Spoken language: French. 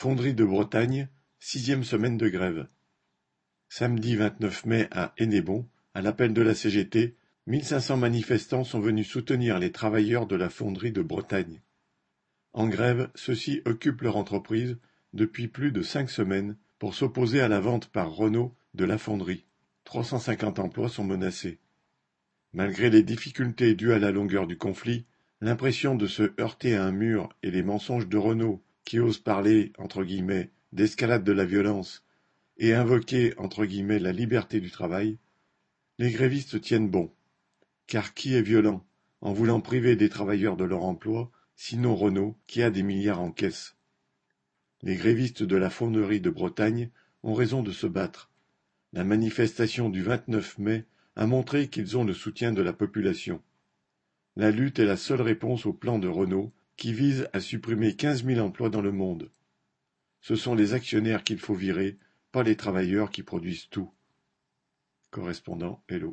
Fonderie de Bretagne, sixième semaine de grève. Samedi vingt-neuf mai à Hennebont, à l'appel de la CGT, mille cinq cents manifestants sont venus soutenir les travailleurs de la Fonderie de Bretagne. En grève, ceux-ci occupent leur entreprise depuis plus de cinq semaines pour s'opposer à la vente par Renault de la fonderie. 350 emplois sont menacés. Malgré les difficultés dues à la longueur du conflit, l'impression de se heurter à un mur et les mensonges de Renault qui ose parler entre guillemets d'escalade de la violence et invoquer entre guillemets la liberté du travail, les grévistes tiennent bon. Car qui est violent en voulant priver des travailleurs de leur emploi, sinon Renault qui a des milliards en caisse? Les grévistes de la fonderie de Bretagne ont raison de se battre. La manifestation du 29 mai a montré qu'ils ont le soutien de la population. La lutte est la seule réponse au plan de Renault qui vise à supprimer quinze mille emplois dans le monde. Ce sont les actionnaires qu'il faut virer, pas les travailleurs qui produisent tout. Correspondant Hello.